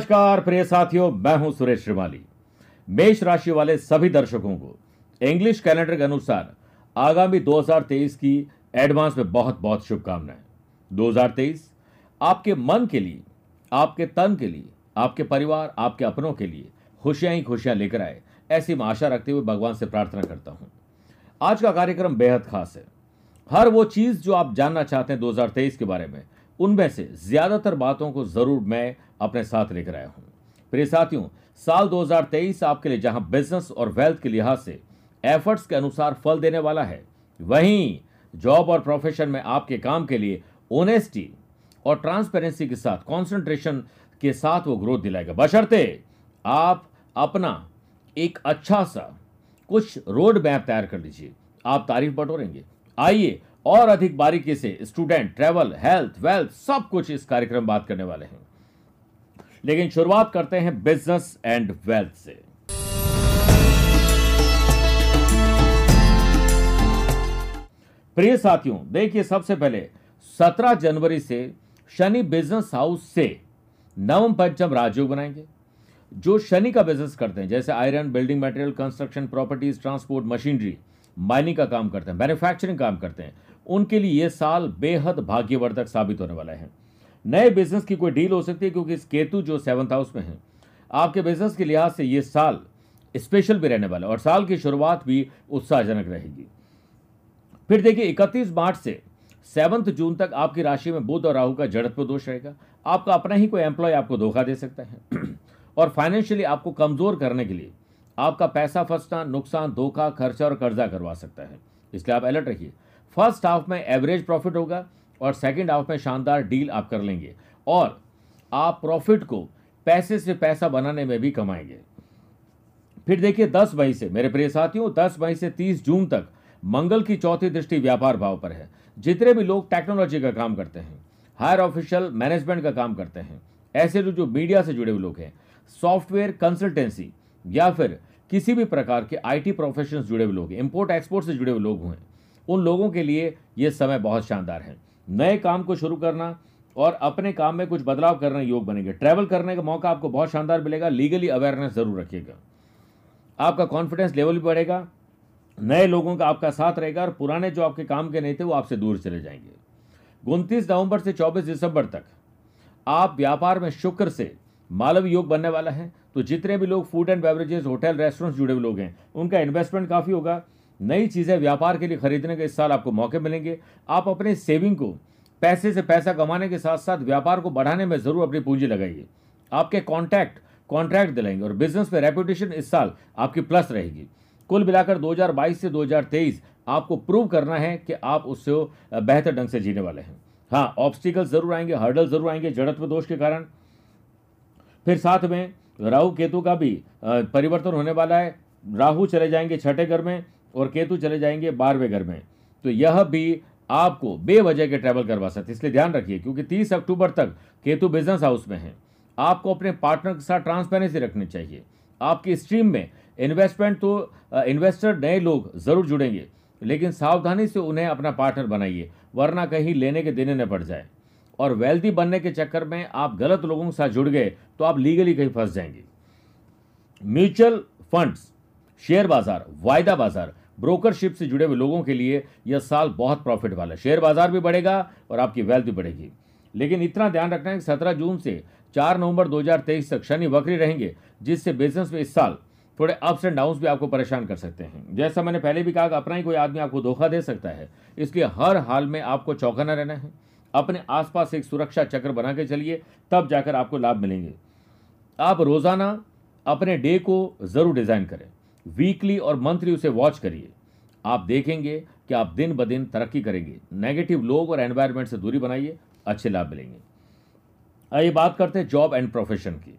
नमस्कार, प्रिय साथियों, मैं हूँ सुरेश श्रीमाली मेष राशि वाले सभी दर्शकों को इंग्लिश कैलेंडर के अनुसार आगामी 2023 की एडवांस में बहुत बहुत शुभकामनाएँ 2023 आपके मन के लिए, आपके तन के लिए, आपके परिवार, आपके अपनों के लिए खुशियाँ ही खुशियाँ लेकर आए, ऐसी मैं आशा रखते हुए भगवान से प्रार्थना करता हूँ। आज का कार्यक्रम बेहद खास है। हर वो चीज़ जो आप जानना चाहते हैं 2023 के बारे में उनमें से ज़्यादातर बातों को ज़रूर मैं अपने साथ लेकर आया हूँ। प्रिय साथियों, साल 2023 आपके लिए जहाँ बिज़नेस और वेल्थ के लिहाज से एफर्ट्स के अनुसार फल देने वाला है, वहीं जॉब और प्रोफेशन में आपके काम के लिए ओनेस्टी और ट्रांसपेरेंसी के साथ कॉन्सेंट्रेशन के साथ वो ग्रोथ दिलाएगा। बशर्ते आप अपना एक अच्छा सा कुछ रोड मैप तैयार कर लीजिए। आप तारीफ़ बटोरेंगे। आइए और अधिक बारीकी से स्टूडेंट ट्रेवल हेल्थ वेल्थ सब कुछ इस कार्यक्रम बात करने वाले हैं। लेकिन शुरुआत करते हैं बिज़नेस एंड वेल्थ से। प्रिय साथियों, देखिए सबसे पहले 17 जनवरी से शनि बिज़नेस हाउस से नवम पंचम राजयोग बनाएँगे, जो शनि का बिज़नेस करते हैं, जैसे iron building material construction properties transport machinery mining का काम करते हैं मैन्युफैक्चरिंग काम करते हैं। उनके लिए ये साल बेहद भाग्यवर्धक साबित होने वाला है। नए बिज़नेस की कोई डील हो सकती है क्योंकि इस केतु जो सेवंथ हाउस में है, आपके बिज़नेस के लिहाज से ये साल स्पेशल भी रहने वाला है और साल की शुरुआत भी उत्साहजनक रहेगी। फिर देखिए 31 मार्च से सेवंथ जून तक आपकी राशि में बुध और राहु का जड़त्व दोष रहेगा। आपका अपना ही कोई एम्प्लॉय आपको धोखा दे सकता है। और फाइनेंशियली आपको कमज़ोर करने के लिए आपका पैसा फंसना, नुकसान, धोखा, खर्चा और कर्जा करवा सकता है। इसलिए आप अलर्ट रखिए। फ़र्स्ट हाफ़ में एवरेज प्रॉफिट होगा और सेकेंड हाफ़ में शानदार डील आप कर लेंगे और आप प्रॉफिट को पैसे से पैसा बनाने में भी कमाएँगे। फिर देखिए 10 मई से, मेरे प्रिय साथियों 10 मई से 30 जून तक मंगल की चौथी दृष्टि व्यापार भाव पर है। जितने भी लोग टेक्नोलॉजी का काम करते हैं, हायर ऑफिशियल मैनेजमेंट का काम करते हैं, ऐसे लोग जो मीडिया से जुड़े हुए लोग हैं, सॉफ्टवेयर कंसल्टेंसी या फिर किसी भी प्रकार के आईटी प्रोफेशनल जुड़े हुए लोग, इंपोर्ट एक्सपोर्ट से जुड़े हुए लोग हैं उन लोगों के लिए ये समय बहुत शानदार है। नए काम को शुरू करना और अपने काम में कुछ बदलाव करने योग बनेंगे। ट्रैवल करने का मौका आपको बहुत शानदार मिलेगा। लीगली अवेयरनेस ज़रूर रखिएगा। आपका कॉन्फिडेंस लेवल भी बढ़ेगा। नए लोगों का आपका साथ रहेगा और पुराने जो आपके काम के नहीं थे वो आपसे दूर चले जाएँगे। उनतीस नवंबर से 24 दिसंबर तक आप व्यापार में शुक्र से मालव योग बनने वाला है। तो जितने भी लोग food and beverages hotel restaurants जुड़े हुए लोग हैं, उनका इन्वेस्टमेंट काफ़ी होगा। नई चीज़ें व्यापार के लिए खरीदने के इस साल आपको मौके मिलेंगे। आप अपने सेविंग को पैसे से पैसा कमाने के साथ साथ व्यापार को बढ़ाने में ज़रूर अपनी पूंजी लगाइए। आपके कॉन्टैक्ट कॉन्ट्रैक्ट दिलाएँगे और बिज़नेस में रेपुटेशन इस साल आपकी प्लस रहेगी। कुल मिलाकर 2022 से 2023 आपको प्रूव करना है कि आप उससे बेहतर ढंग से जीने वाले हैं। हाँ ऑब्स्टिकल ज़रूर आएँगे हर्डल ज़रूर आएँगे, जड़त्व दोष के कारण। फिर साथ में राहु केतु का भी परिवर्तन होने वाला है। राहु चले जाएँगे छठे घर में और केतु चले जाएँगे बारहवें घर में। तो यह भी आपको बेवजह के ट्रैवल करवा सकते इसलिए ध्यान रखिए, क्योंकि 30 अक्टूबर तक केतु बिज़नेस हाउस में है। आपको अपने पार्टनर के साथ ट्रांसपेरेंसी रखनी चाहिए। आपकी स्ट्रीम में इन्वेस्टमेंट तो इन्वेस्टर नए लोग ज़रूर जुड़ेंगे, लेकिन सावधानी से उन्हें अपना पार्टनर बनाइए, वरना कहीं लेने के देने न पड़ जाए। और वेल्थी बनने के चक्कर में आप गलत लोगों के साथ जुड़ गए तो आप लीगली कहीं फंस जाएँगे। म्यूचुअल फंड्स शेयर बाज़ार, वायदा बाज़ार ब्रोकरशिप से जुड़े हुए लोगों के लिए यह साल बहुत प्रॉफिट वाला है। शेयर बाज़ार भी बढ़ेगा और आपकी वेल्थ भी बढ़ेगी। लेकिन इतना ध्यान रखना है कि सत्रह जून से चार नवंबर 2023 तक शनि वक्री रहेंगे, जिससे बिज़नेस में इस साल थोड़े अप्स एंड डाउन्स भी आपको परेशान कर सकते हैं। जैसा मैंने पहले भी कहा कि अपना ही कोई आदमी आपको धोखा दे सकता है, इसलिए हर हाल में आपको चौकना रहना है। अपने आसपास एक सुरक्षा चक्र बना के चलिए, तब जाकर आपको लाभ मिलेंगे। आप रोज़ाना अपने डे को ज़रूर डिज़ाइन करें। वीकली और मंथली उसे वॉच करिए। आप देखेंगे कि आप दिन ब दिन तरक्की करेंगे। नेगेटिव लोग और एनवायरनमेंट से दूरी बनाइए, अच्छे लाभ मिलेंगे। आइए बात करते हैं जॉब एंड प्रोफेशन की।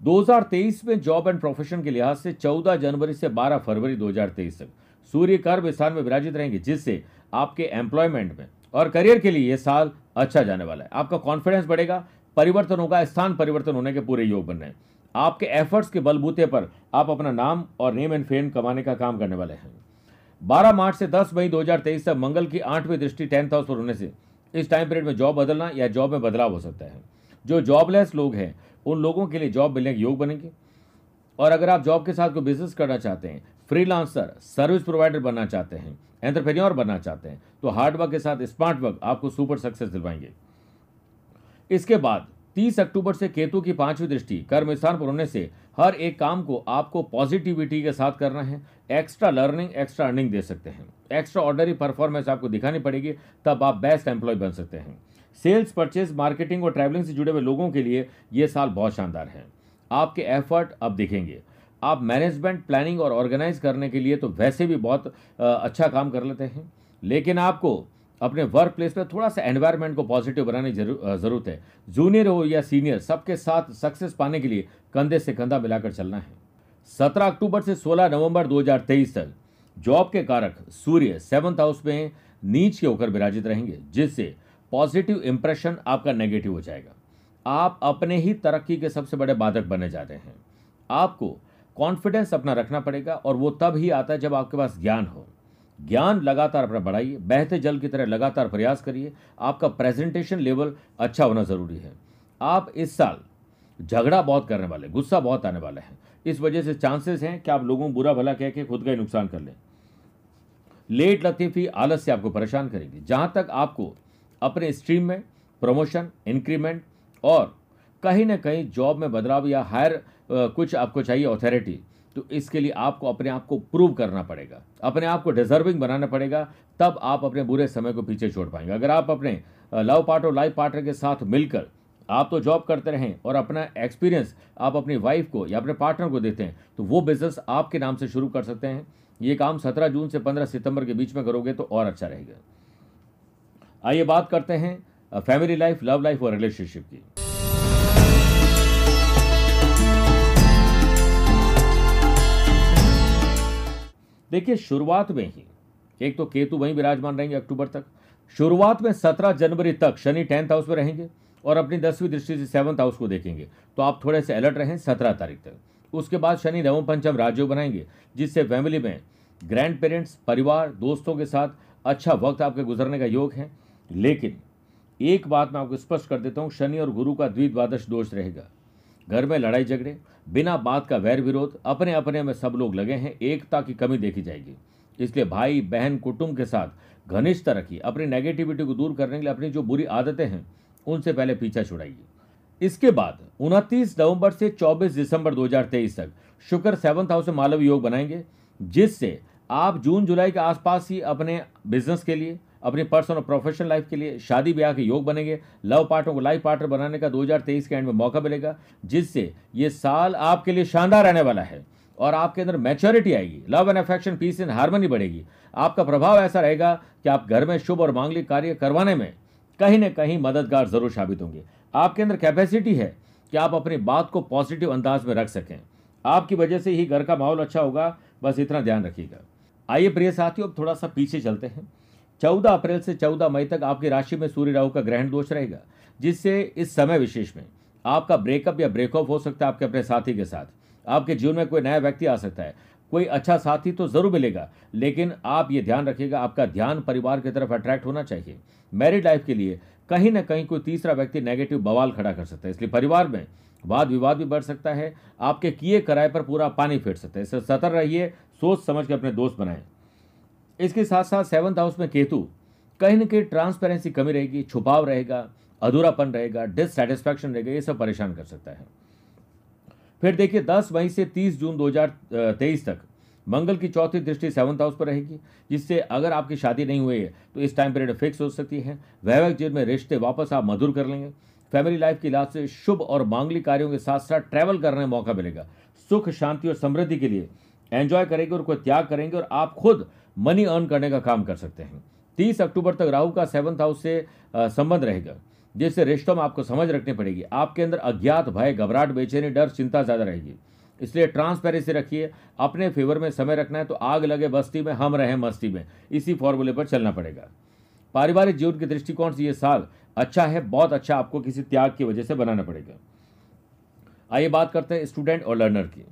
दो हज़ार तेईस में जॉब एंड प्रोफेशन के लिहाज से 14 जनवरी से 12 फरवरी 2023 तक। सूर्य कर्म स्थान में विराजित रहेंगे, जिससे आपके एम्प्लॉयमेंट में और करियर के लिए यह साल अच्छा जाने वाला है। आपका कॉन्फिडेंस बढ़ेगा, परिवर्तन होगा, स्थान परिवर्तन होने के पूरे योग बन रहे हैं। आपके एफर्ट्स के बलबूते पर आप अपना नाम और नेम एंड फेम कमाने का काम करने वाले हैं। 12 मार्च से 10 मई 2023 तक मंगल की आठवीं दृष्टि टेंथ हाउस पर होने से इस टाइम पीरियड में जॉब बदलना या जॉब में बदलाव हो सकता है। जो जॉबलेस लोग हैं, उन लोगों के लिए जॉब मिलने के योग बनेंगे। और अगर आप जॉब के साथ कोई बिज़नेस करना चाहते हैं फ्रीलांसर सर्विस प्रोवाइडर बनना चाहते हैं एंटरप्रेन्योर बनना चाहते हैं तो हार्ड वर्क के साथ स्मार्ट वर्क आपको सुपर सक्सेस दिलवाएँगे। इसके बाद 30 अक्टूबर से केतु की पांचवी दृष्टि, कर्म स्थान पर होने से हर एक काम को आपको पॉजिटिविटी के साथ करना है। एक्स्ट्रा लर्निंग एक्स्ट्रा अर्निंग दे सकते हैं। एक्स्ट्रा ऑर्डनरी परफॉर्मेंस आपको दिखानी पड़ेगी, तब आप बेस्ट एम्प्लॉय बन सकते हैं। सेल्स परचेज मार्केटिंग और ट्रैवलिंग से जुड़े हुए लोगों के लिए ये साल बहुत शानदार है। आपके एफर्ट अब दिखेंगे। आप मैनेजमेंट प्लानिंग और ऑर्गेनाइज करने के लिए तो वैसे भी बहुत अच्छा काम कर लेते हैं। लेकिन आपको अपने वर्क प्लेस पर थोड़ा सा एनवायरनमेंट को पॉजिटिव बनाने ज़रूरत है। जूनियर हो या सीनियर सबके साथ सक्सेस पाने के लिए कंधे से कंधा मिलाकर चलना है। सत्रह अक्टूबर से सोलह नवंबर 2023 तक जॉब के कारक सूर्य सेवंथ हाउस में नीच के होकर विराजित रहेंगे, जिससे पॉजिटिव इंप्रेशन आपका नेगेटिव हो जाएगा। आप अपने ही तरक्की के सबसे बड़े बाधक बने जा रहे हैं। आपको कॉन्फिडेंस अपना रखना पड़ेगा और वो तब ही आता है जब आपके पास ज्ञान हो। ज्ञान लगातार अपना बढ़ाइए, बहते जल की तरह लगातार प्रयास करिए। आपका प्रेजेंटेशन लेवल अच्छा होना ज़रूरी है। आप इस साल झगड़ा बहुत करने वाले गुस्सा बहुत आने वाले हैं। इस वजह से चांसेस हैं कि आप लोगों को बुरा भला कह के खुद का ही नुकसान कर लें। लेट लतीफ़ी आलस से आपको परेशान करेगी। जहाँ तक आपको अपने स्ट्रीम में प्रमोशन इंक्रीमेंट और कहीं ना कहीं जॉब में बदलाव या हायर कुछ आपको चाहिए अथॉरिटी तो इसके लिए आपको अपने आप को प्रूव करना पड़ेगा। अपने आप को डिजर्विंग बनाना पड़ेगा, तब आप अपने बुरे समय को पीछे छोड़ पाएँगे। अगर आप अपने लव पार्टनर लाइफ पार्टनर के साथ मिलकर आप तो जॉब करते रहें और अपना एक्सपीरियंस आप अपनी वाइफ को या अपने पार्टनर को देते हैं तो वो बिज़नेस आपके नाम से शुरू कर सकते हैं। ये काम 17 जून से 15 सितंबर के बीच में करोगे तो और अच्छा रहेगा। आइए बात करते हैं फैमिली लाइफ लव लाइफ और रिलेशनशिप की। देखिए, शुरुआत में ही, एक तो केतु वहीं विराजमान रहेंगे अक्टूबर तक। शुरुआत में सत्रह जनवरी तक शनि टेंथ हाउस में रहेंगे और अपनी दसवीं दृष्टि से सेवंथ हाउस को देखेंगे। तो आप थोड़े से अलर्ट रहें, सत्रह तारीख तक। उसके बाद शनि नवम पंचम राजयोग बनाएँगे, जिससे फैमिली में ग्रैंड पेरेंट्स परिवार, दोस्तों के साथ अच्छा वक्त आपके गुजरने का योग है। लेकिन एक बात मैं आपको स्पष्ट कर देता हूँ, शनि और गुरु का द्विद्वादश दोष रहेगा। घर में लड़ाई झगड़े, बिना बात का वैर विरोध अपने अपने में सब लोग लगे हैं, एकता की कमी देखी जाएगी। इसलिए भाई, बहन, कुटुंब के साथ घनिष्ठता रखिए अपनी नेगेटिविटी को दूर करने के लिए अपनी जो बुरी आदतें हैं, उनसे पहले पीछा छुड़ाइए। इसके बाद उनतीस नवंबर से 24 दिसंबर 2023 तक शुक्र सेवंथ हाउस में मालव योग बनाएँगे, जिससे आप जून जुलाई के आसपास ही अपने बिज़नेस के लिए अपनी पर्सनल और प्रोफेशनल लाइफ के लिए शादी ब्याह के योग बनेंगे। लव पार्टनर को लाइफ पार्टनर बनाने का 2023 के एंड में मौका मिलेगा, जिससे ये साल आपके लिए शानदार रहने वाला है और आपके अंदर मैच्योरिटी आएगी। Love and affection peace and harmony बढ़ेगी। आपका प्रभाव ऐसा रहेगा कि आप घर में शुभ और मांगलिक कार्य करवाने में कहीं ना कहीं मददगार ज़रूर साबित होंगे। आपके अंदर कैपेसिटी है कि आप अपनी बात को पॉजिटिव अंदाज में रख सकें। आपकी वजह से ही घर का माहौल अच्छा होगा। बस इतना ध्यान रखिएगा। आइए प्रिय साथियों, अब थोड़ा सा पीछे चलते हैं। चौदह अप्रैल से चौदह मई तक आपकी राशि में सूर्य राहु का ग्रहण दोष रहेगा, जिससे इस समय विशेष में आपका ब्रेकअप या ब्रेकअप हो सकता है आपके अपने साथी के साथ। आपके जीवन में कोई नया व्यक्ति आ सकता है। कोई अच्छा साथी तो ज़रूर मिलेगा, लेकिन आप ये ध्यान रखिएगा, आपका ध्यान परिवार की तरफ़ अट्रैक्ट होना चाहिए। मैरिड लाइफ के लिए कहीं ना कहीं कोई तीसरा व्यक्ति नेगेटिव बवाल खड़ा कर सकता है, इसलिए परिवार में वाद विवाद भी बढ़ सकता है, आपके किए कराए पर पूरा पानी फेर सकता है। इससे सतर्क रहिए सोच समझ के अपने दोस्त बनाएँ। इसके साथ साथ सेवंथ हाउस में केतु। कहीं ना कहीं ट्रांसपेरेंसी कमी रहेगी, छुपाव रहेगा, अधूरापन रहेगा डिससेटिस्फैक्शन रहेगा, ये सब परेशान कर सकता है। फिर देखिए 10 मई से 30 जून 2023 तक मंगल की चौथी दृष्टि सेवंथ हाउस पर रहेगी, जिससे अगर आपकी शादी नहीं हुई है तो इस टाइम पीरियड फिक्स हो सकती है। वैवाहिक जीवन में रिश्ते वापस आप मधुर कर लेंगे। फैमिली लाइफ की लाभ से शुभ और मांगलिक कार्यों के साथ साथ ट्रैवल करने का मौका मिलेगा। सुख, शांति और समृद्धि के लिए एंजॉय करेंगे और कोई त्याग करेंगे और आप खुद मनी अर्न करने का काम कर सकते हैं। तीस अक्टूबर तक राहु का सेवंथ हाउस से संबंध रहेगा, जिससे रिश्तों में आपको समझ रखनी पड़ेगी। आपके अंदर अज्ञात भय, घबराहट, बेचैनी, डर, चिंता ज़्यादा रहेगी। इसलिए ट्रांसपेरेंसी रखिए, अपने फेवर में समय रखना है तो आग लगे बस्ती में, हम रहें मस्ती में। इसी फॉर्मूले पर चलना पड़ेगा। पारिवारिक जीवन के दृष्टिकोण से यह साल अच्छा है, बहुत अच्छा आपको किसी त्याग की वजह से बनाना पड़ेगा। आइए बात करते हैं स्टूडेंट और लर्नर की।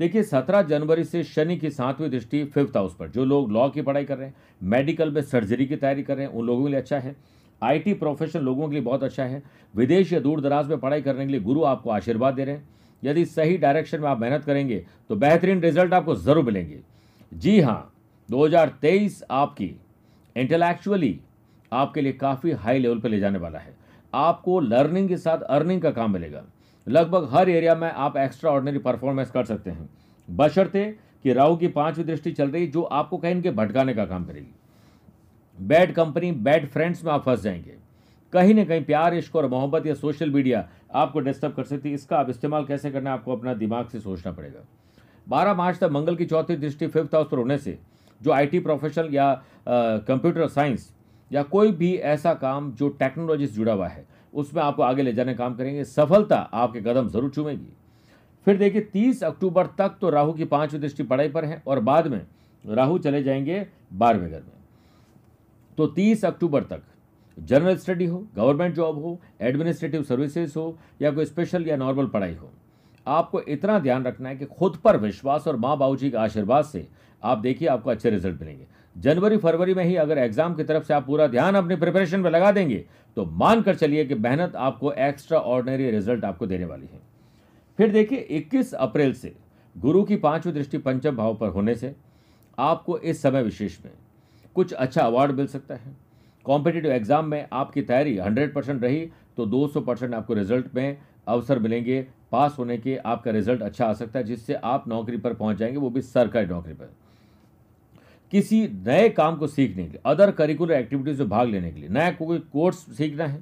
देखिए, सत्रह जनवरी से शनि की सातवीं दृष्टि फिफ्थ हाउस पर, जो लोग लॉ की पढ़ाई कर रहे हैं, मेडिकल में सर्जरी की तैयारी कर रहे हैं, उन लोगों के लिए अच्छा है। आईटी प्रोफेशन लोगों के लिए बहुत अच्छा है। विदेश या दूर दराज में पढ़ाई करने के लिए गुरु आपको आशीर्वाद दे रहे हैं। यदि सही डायरेक्शन में आप मेहनत करेंगे तो बेहतरीन रिज़ल्ट आपको ज़रूर मिलेंगे। जी हाँ 2023 आपकी इंटेलेक्चुअली आपके लिए काफ़ी हाई लेवल पर ले जाने वाला है। आपको लर्निंग के साथ अर्निंग का काम मिलेगा। लगभग हर एरिया में आप एक्स्ट्रा ऑर्डनरी परफॉर्मेंस कर सकते हैं। बशर्ते कि राहु की पांचवी दृष्टि चल रही जो आपको कहीं के भटकाने का काम करेगी। बैड कंपनी बैड फ्रेंड्स में आप फंस जाएँगे। कहीं ना कहीं प्यार, इश्क और मोहब्बत या सोशल मीडिया आपको डिस्टर्ब कर सकती है। इसका आप इस्तेमाल कैसे करना है, आपको अपना दिमाग से सोचना पड़ेगा। बारह मार्च तक मंगल की चौथी दृष्टि फिफ्थ हाउस पर होने से, जो आईटी प्रोफेशनल या कंप्यूटर साइंस या कोई भी ऐसा काम जो टेक्नोलॉजी से जुड़ा हुआ है उसमें आपको आगे ले जाने काम करेंगे। सफलता आपके कदम ज़रूर चूमेगी। फिर देखिए, तीस अक्टूबर तक तो राहु की पांचवी दृष्टि पढ़ाई पर है और बाद में राहु चले जाएँगे बारहवें घर में। तो तीस अक्टूबर तक जनरल स्टडी हो गवर्नमेंट जॉब हो एडमिनिस्ट्रेटिव सर्विसेज़ हो या कोई स्पेशल या नॉर्मल पढ़ाई हो, आपको इतना ध्यान रखना है कि खुद पर विश्वास और माँ बाबू जी के आशीर्वाद से आप देखिए आपको अच्छे रिज़ल्ट मिलेंगे। जनवरी फरवरी में ही अगर एग्ज़ाम की तरफ़ से आप पूरा ध्यान अपनी प्रिपरेशन पर लगा देंगे तो मानकर चलिए कि मेहनत आपको एक्स्ट्रा ऑर्डनरी रिज़ल्ट आपको देने वाली है। फिर देखिए 21 अप्रैल से गुरु की पांचवी दृष्टि पंचम भाव पर होने से आपको इस समय विशेष में कुछ अच्छा अवार्ड मिल सकता है। कॉम्पिटेटिव एग्ज़ाम में आपकी तैयारी 100 परसेंट रही तो 200 परसेंट आपको रिज़ल्ट में अवसर मिलेंगे। पास होने के आपका रिज़ल्ट अच्छा आ सकता है, जिससे आप नौकरी पर पहुँच जाएँगे, वो भी सरकारी नौकरी पर। किसी नए काम को सीखने के लिए अदर करिकुलर एक्टिविटीज़ में भाग लेने के लिए। नया कोई कोर्स सीखना है,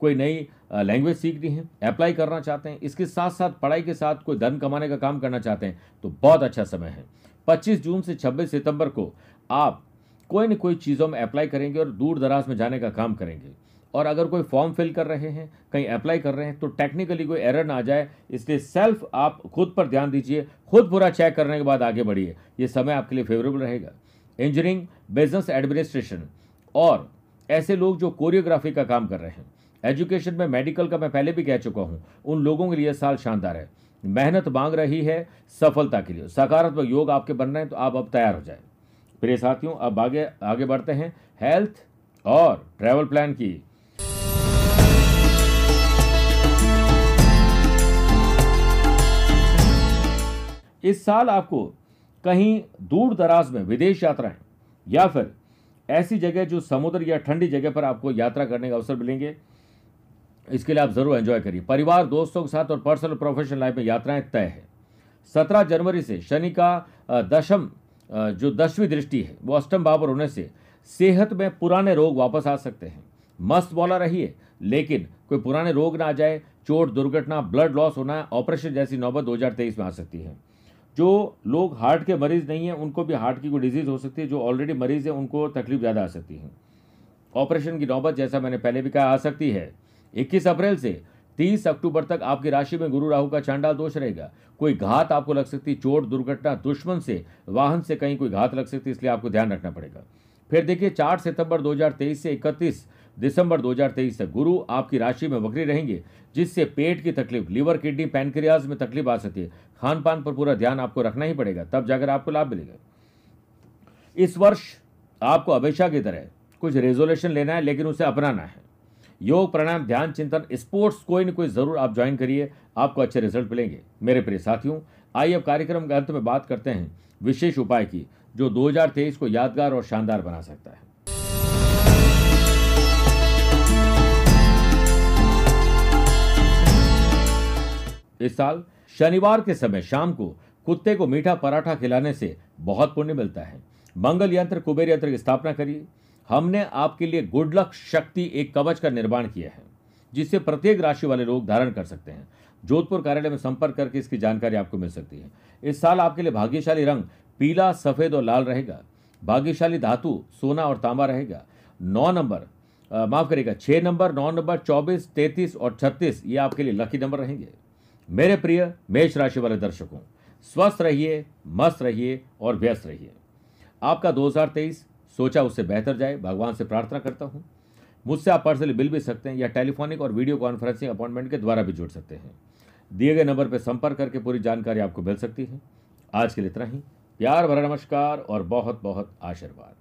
कोई नई लैंग्वेज सीखनी है अप्लाई करना चाहते हैं, इसके साथ साथ पढ़ाई के साथ कोई धन कमाने का काम करना चाहते हैं तो बहुत अच्छा समय है। 25 जून से 26 सितंबर को आप कोई न कोई चीज़ों में अप्लाई करेंगे और दूर दराज में जाने का काम करेंगे। और अगर कोई फॉर्म फिल कर रहे हैं, कहीं अप्लाई कर रहे हैं तो टेक्निकली कोई एरर ना आ जाए इसलिए सेल्फ आप खुद पर ध्यान दीजिए, खुद पूरा चेक करने के बाद आगे बढ़िए। ये समय आपके लिए फेवरेबल रहेगा। इंजीनियरिंग, बिज़नेस एडमिनिस्ट्रेशन और ऐसे लोग जो कोरियोग्राफी का काम कर रहे हैं। एजुकेशन में मेडिकल का मैं पहले भी कह चुका हूँ, उन लोगों के लिए साल शानदार है। मेहनत मांग रही है सफलता के लिए। सकारात्मक योग आपके बन रहे हैं तो आप अब तैयार हो जाए। प्रिय साथियों, अब आगे आगे बढ़ते हैं। हेल्थ और ट्रैवल प्लान की। इस साल आपको कहीं दूर दराज में विदेश यात्राएँ या फिर ऐसी जगह जो समुद्र या ठंडी जगह पर आपको यात्रा करने का अवसर मिलेंगे, इसके लिए आप ज़रूर एंजॉय करिए। परिवार, दोस्तों के साथ और पर्सनल प्रोफेशनल लाइफ में यात्राएँ तय है। सत्रह जनवरी से शनि का दशम जो दसवीं दृष्टि है, वो अष्टम भाव पर होने से सेहत में पुराने रोग वापस आ सकते हैं। मस्त बॉला रहिए, लेकिन कोई पुराने रोग ना आ जाए, चोट, दुर्घटना ब्लड लॉस होना ऑपरेशन जैसी नौबत 2023 में आ सकती है। जो लोग हार्ट के मरीज़ नहीं हैं, उनको भी हार्ट की कोई डिज़ीज़ हो सकती है, जो ऑलरेडी मरीज़ है, उनको तकलीफ़ ज़्यादा आ सकती है। ऑपरेशन की नौबत, जैसा मैंने पहले भी कहा, आ सकती है। 21 अप्रैल से 30 अक्टूबर तक आपकी राशि में गुरु राहु का चांडाल दोष रहेगा। कोई घात आपको लग सकती है चोट, दुर्घटना, दुश्मन से, वाहन से कहीं कोई घात लग सकती है इसलिए आपको ध्यान रखना पड़ेगा। फिर देखिए, चार सितंबर 2023 से इकतीस दिसंबर 2023 तक। गुरु, आपकी राशि में वक्री रहेंगे, जिससे पेट की तकलीफ़, लीवर, किडनी, पैनक्रियाज में तकलीफ़ आ सकती है। खान पान पर पूरा ध्यान आपको रखना ही पड़ेगा, तब जाकर आपको लाभ मिलेगा। इस वर्ष आपको हमेशा की तरह कुछ रेजोल्यूशन लेना है, लेकिन उसे अपनाना है। योग, प्राणायाम, ध्यान, चिंतन स्पोर्ट्स कोई ना कोई ज़रूर आप ज्वाइन करिए, आपको अच्छे रिज़ल्ट मिलेंगे। मेरे प्रिय साथियों, आइए अब कार्यक्रम के अंत में बात करते हैं विशेष उपाय की, जो 2023 को यादगार और शानदार बना सकता है। इस साल शनिवार के समय शाम को कुत्ते को मीठा पराठा खिलाने से बहुत पुण्य मिलता है। मंगल यंत्र, कुबेर यंत्र की स्थापना करिए। हमने आपके लिए गुड लक शक्ति एक कवच का निर्माण किया है जिसे प्रत्येक राशि वाले लोग धारण कर सकते हैं। जोधपुर कार्यालय में संपर्क करके इसकी जानकारी आपको मिल सकती है। इस साल आपके लिए भाग्यशाली रंग पीला, सफ़ेद और लाल रहेगा। भाग्यशाली धातु सोना और तांबा रहेगा। नौ नंबर माफ़ करेगा छह नंबर, नौ नंबर, चौबीस, तैतीस और छत्तीस, ये आपके लिए लकी नंबर रहेंगे। मेरे प्रिय मेष राशि वाले दर्शकों, स्वस्थ रहिए, मस्त रहिए और व्यस्त रहिए। आपका 2023 सोचा उससे बेहतर जाए, भगवान से प्रार्थना करता हूँ। मुझसे आप पर्सनली मिल भी सकते हैं या टेलीफोनिक और वीडियो कॉन्फ्रेंसिंग अपॉइंटमेंट के द्वारा भी जुड़ सकते हैं। दिए गए नंबर पर संपर्क करके पूरी जानकारी आपको मिल सकती है। आज के लिए इतना ही। प्यार भरा नमस्कार और बहुत बहुत आशीर्वाद।